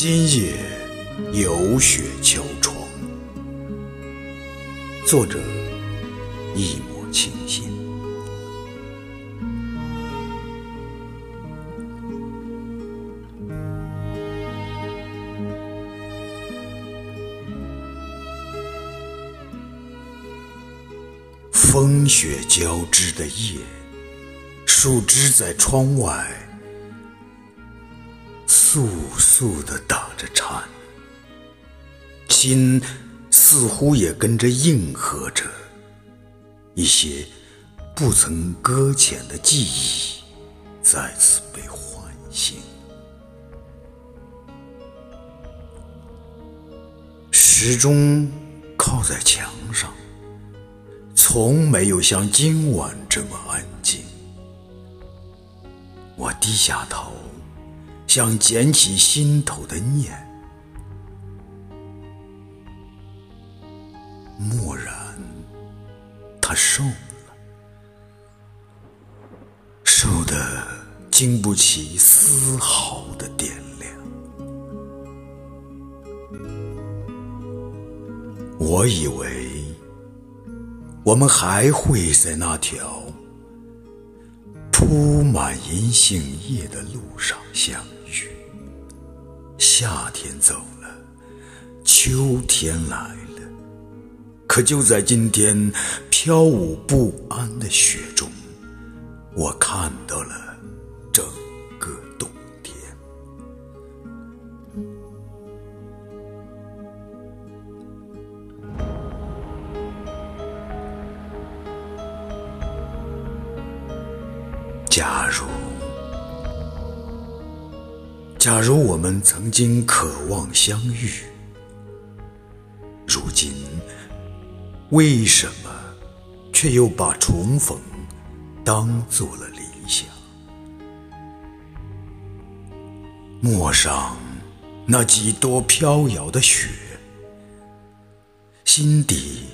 今夜有雪敲窗。作者：一抹清新。风雪交织的夜，树枝在窗外簌簌地打着颤，心似乎也跟着应和着。一些不曾搁浅的记忆再次被唤醒，时钟靠在墙上。从没有像今晚这么安静。我低下头，想捡起心头的念。蓦然，他瘦了，瘦的经不起丝毫的掂量。我以为。我们还会在那条铺满银杏叶的路上相遇。夏天走了，秋天来了，可就在今天，飘舞不安的雪中，我看到了整个冬天。假如，假如我们曾经渴望相遇，如今为什么却又把重逢当做了理想？陌上那几多飘摇的雪，心底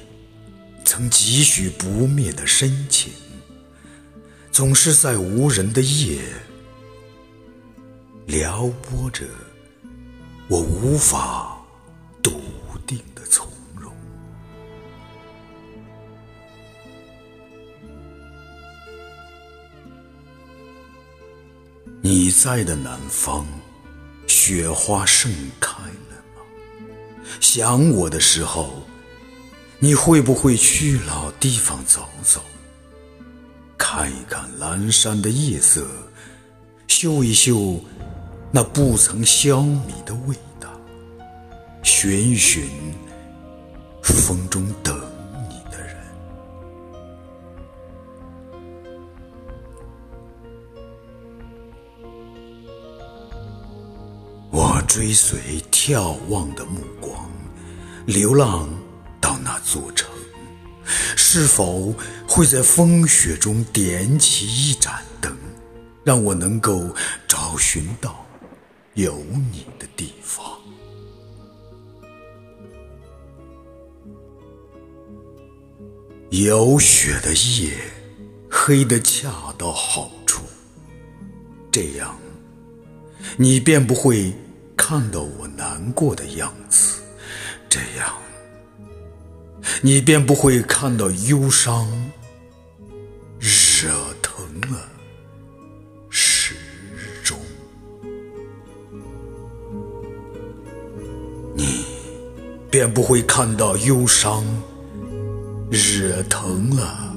曾几许不灭的深情。总是在无人的夜，撩拨着我无法笃定的从容。你在的南方，雪花盛开了吗？想我的时候，你会不会去老地方走走？看一看阑珊的夜色，嗅一嗅那不曾消弭的味道，寻寻风中等你的人。我追随眺望的目光，流浪到那座城。是否会在风雪中点起一盏灯，让我能够找寻到有你的地方？有雪的夜，黑得恰到好处，这样你便不会看到我难过的样子，这样。你便不会看到忧伤惹便不会看到忧伤惹疼了。